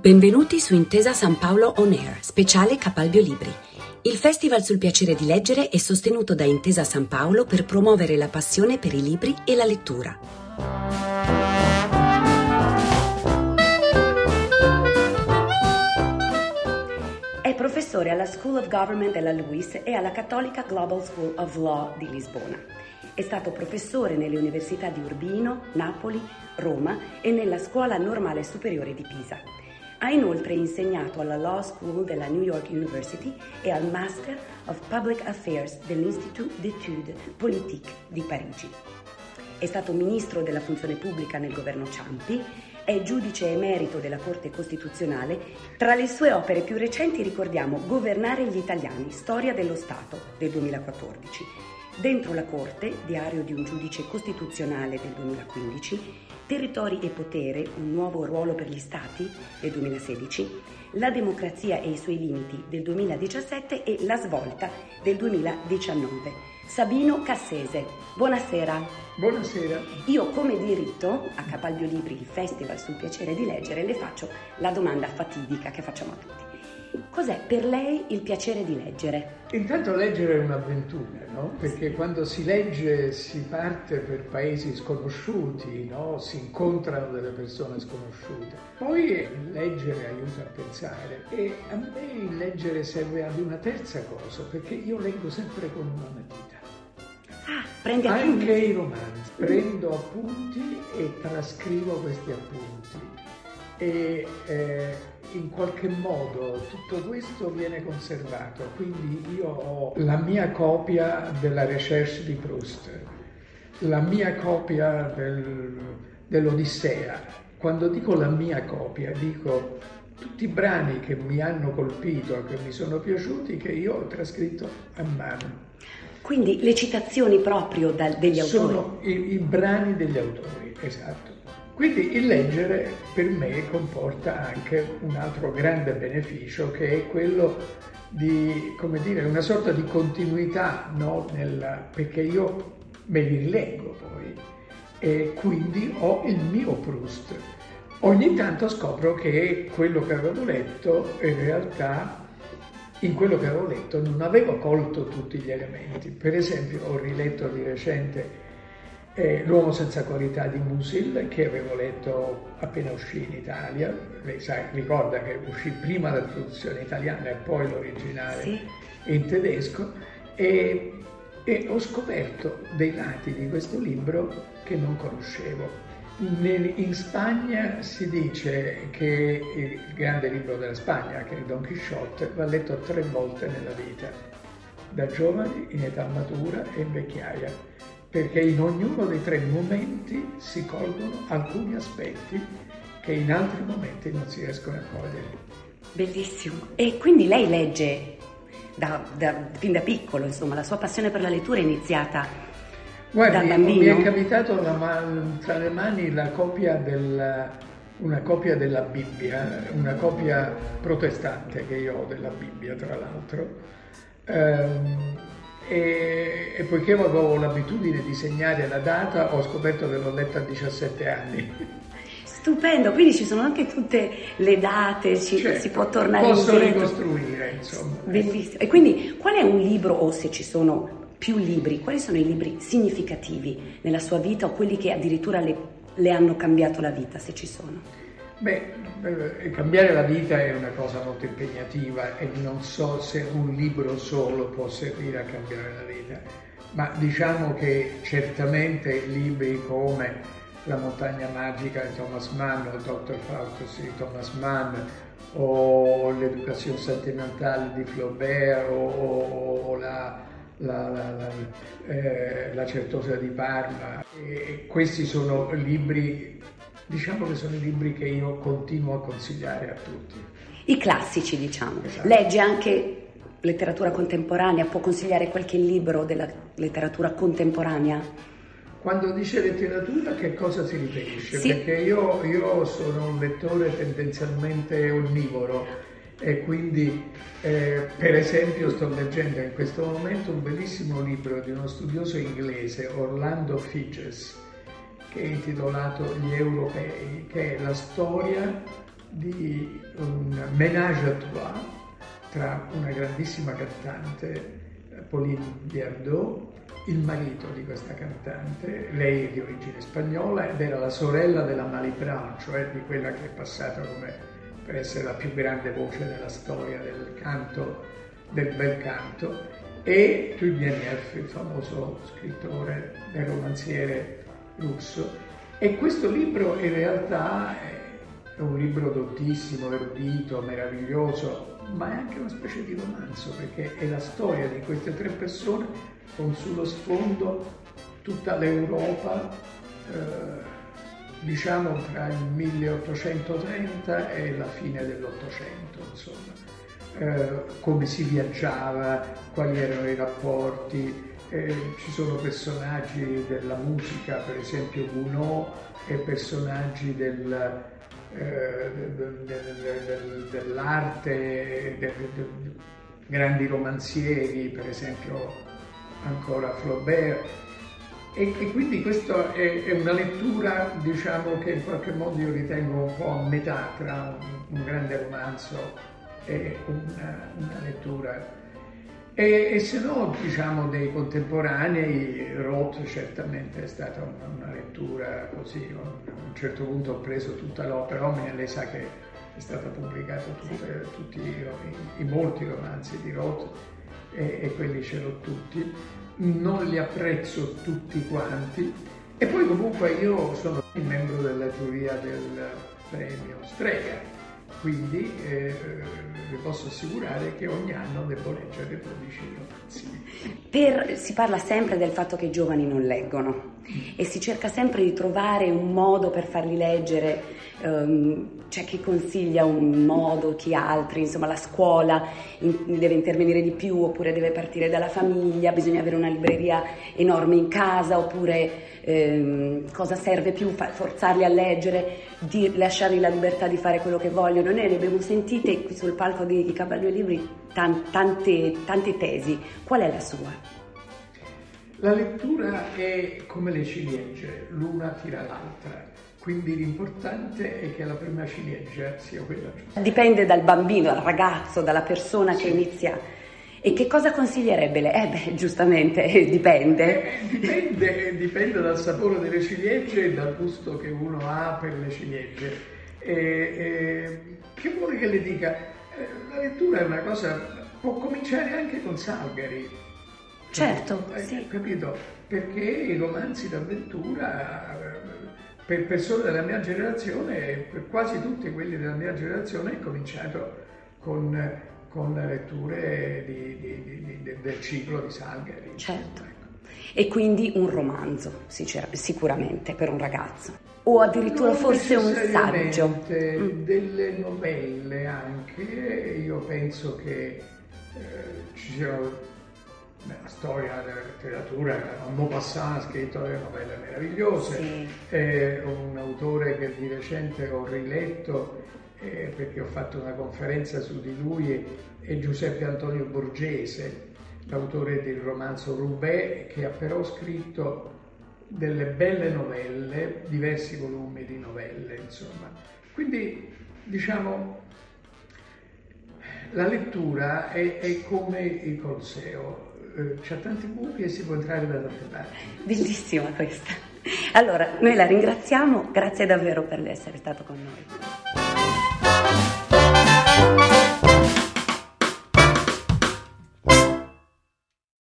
Benvenuti su Intesa San Paolo On Air, speciale Capalbio Libri. Il Festival sul piacere di leggere è sostenuto da Intesa San Paolo per promuovere la passione per i libri e la lettura. È professore alla School of Government della LUIS e alla Cattolica Global School of Law di Lisbona. È stato professore nelle università di Urbino, Napoli, Roma e nella Scuola Normale Superiore di Pisa. Ha inoltre insegnato alla Law School della New York University e al Master of Public Affairs dell'Institut d'études politiques di Parigi. È stato ministro della funzione pubblica nel governo Ciampi, è giudice emerito della Corte Costituzionale. Tra le sue opere più recenti ricordiamo Governare gli italiani, storia dello Stato del 2014, Dentro la Corte, diario di un giudice costituzionale del 2015, Territori e potere, un nuovo ruolo per gli Stati del 2016, La democrazia e i suoi limiti del 2017 e La svolta del 2019. Sabino Cassese, buonasera. Buonasera. Io come diritto a Capalbio Libri, il festival sul piacere di leggere, le faccio la domanda fatidica che facciamo a tutti. Cos'è per lei il piacere di leggere? Intanto leggere è un'avventura, no? Perché quando si legge si parte per paesi sconosciuti, no? Si incontrano delle persone sconosciute. Poi leggere aiuta a pensare e a me il leggere serve ad una terza cosa, perché io leggo sempre con una matita. Ah, prende appunti? Anche i romanzi. Prendo appunti e trascrivo questi appunti. E, eh, in qualche modo tutto questo viene conservato, quindi io ho la mia copia della Recherche di Proust, la mia copia del, dell'Odissea. Quando dico la mia copia, dico tutti i brani che mi hanno colpito, che mi sono piaciuti, che io ho trascritto a mano. Quindi le citazioni proprio da, degli autori? Sono i, i brani degli autori, esatto. Quindi il leggere per me comporta anche un altro grande beneficio che è quello di, come dire, una sorta di continuità, no? Nella, perché io me li rileggo poi e quindi ho il mio Proust. Ogni tanto scopro che quello che avevo letto in realtà in quello che avevo letto non avevo colto tutti gli elementi. Per esempio ho riletto di recente eh, L'uomo senza qualità di Musil, che avevo letto appena uscì in Italia. Lei sa, ricorda che uscì prima la traduzione italiana e poi l'originale sì. in tedesco. E, e ho scoperto dei lati di questo libro che non conoscevo. In Spagna si dice che il grande libro della Spagna, che è Don Quixote, va letto tre volte nella vita, da giovani, in età matura e in vecchiaia perché in ognuno dei tre momenti si colgono alcuni aspetti che in altri momenti non si riescono a cogliere. Bellissimo. E quindi lei legge da, da, fin da piccolo, insomma, la sua passione per la lettura è iniziata Guardi, da bambino? mi è capitato la, tra le mani la copia del, una copia della Bibbia, una copia protestante che io ho della Bibbia, tra l'altro. Um, e, e, poiché avevo l'abitudine di segnare la data ho scoperto che l'ho letta a 17 anni. Stupendo, quindi ci sono anche tutte le date, ci, cioè, si può tornare posso indietro. Posso ricostruire, insomma. Bellissimo. E quindi qual è un libro, o se ci sono più libri, quali sono i libri significativi nella sua vita o quelli che addirittura le, le hanno cambiato la vita, se ci sono? Beh, eh, cambiare la vita è una cosa molto impegnativa e non so se un libro solo può servire a cambiare la vita, ma diciamo che certamente libri come La montagna magica di Thomas Mann o Dr. Faustus di Thomas Mann o L'educazione sentimentale di Flaubert o, o, o la, la, la, eh, la, Certosa di Parma. E questi sono libri Diciamo che sono i libri che io continuo a consigliare a tutti. I classici, diciamo. Esatto. Legge anche letteratura contemporanea, può consigliare qualche libro della letteratura contemporanea? Quando dice letteratura che cosa si riferisce? Sì. Perché io, io, sono un lettore tendenzialmente onnivoro e quindi eh, per esempio sto leggendo in questo momento un bellissimo libro di uno studioso inglese, Orlando Fidges, che è intitolato Gli europei, che è la storia di un ménage à trois tra una grandissima cantante, Pauline Biardot, il marito di questa cantante, lei è di origine spagnola ed era la sorella della Malibran, cioè di quella che è passata come per essere la più grande voce della storia del canto, del bel canto, e Turgenev, il famoso scrittore del romanziere russo. E questo libro in realtà è un libro dottissimo, erudito, meraviglioso, ma è anche una specie di romanzo perché è la storia di queste tre persone con sullo sfondo tutta l'Europa, eh, diciamo tra il 1830 e la fine dell'Ottocento, insomma. Eh, come si viaggiava, quali erano i rapporti, eh, ci sono personaggi della musica, per esempio Gounod, e personaggi del, eh, del, del, dell'arte, grandi romanzieri, per esempio ancora Flaubert. E, e quindi questa è, è, una lettura, diciamo, che in qualche modo io ritengo un po' a metà tra un, un grande romanzo e una, una lettura e, e, se no, diciamo, dei contemporanei, Roth certamente è stata una, una lettura così, a un certo punto ho preso tutta l'opera Omnia, lei sa che è stata pubblicata tutte, tutti i, i, molti romanzi di Roth e, e quelli ce l'ho tutti, non li apprezzo tutti quanti. E poi comunque io sono membro della giuria del premio Strega quindi eh, vi posso assicurare che ogni anno devo leggere 12 romanzi. Per, si parla sempre del fatto che i giovani non leggono e si cerca sempre di trovare un modo per farli leggere, um, c'è chi consiglia un modo, chi altri, insomma la scuola in, deve intervenire di più oppure deve partire dalla famiglia, bisogna avere una libreria enorme in casa oppure ehm, cosa serve più, forzarli a leggere, di lasciargli la libertà di fare quello che vogliono. Noi ne abbiamo sentite qui sul palco di, di Cavallo Libri tante, tante tesi. Qual è la sua? La lettura è come le ciliegie, l'una tira l'altra, quindi l'importante è che la prima ciliegia sia quella giusta. Dipende dal bambino, dal ragazzo, dalla persona sì. che inizia e che cosa consiglierebbe lei? Eh beh, giustamente, dipende. Eh, dipende. Dipende dal sapore delle ciliegie e dal gusto che uno ha per le ciliegie. E, e, che vuole che le dica? Eh, la lettura è una cosa, può cominciare anche con Salgari. Certo, eh, sì. Capito? Perché i romanzi d'avventura per persone della mia generazione, per quasi tutti quelli della mia generazione, è cominciato con con le letture di, di, di, del ciclo di Salgari. Certo. Ecco. E quindi un romanzo, sicuramente, per un ragazzo. O addirittura non forse un saggio. Mm. Delle novelle anche, io penso che eh, ci siano nella storia della letteratura, Maupassant ha scritto delle novelle meravigliose, sì. è un autore che di recente ho riletto eh, perché ho fatto una conferenza su di lui, è Giuseppe Antonio Borgese, l'autore del romanzo Roubaix, che ha però scritto delle belle novelle, diversi volumi di novelle, insomma. Quindi, diciamo, la lettura è, è come il Colosseo, eh, c'ha tanti buchi e si può entrare da tante parti. Bellissima questa. Allora, noi la ringraziamo, grazie davvero per essere stato con noi.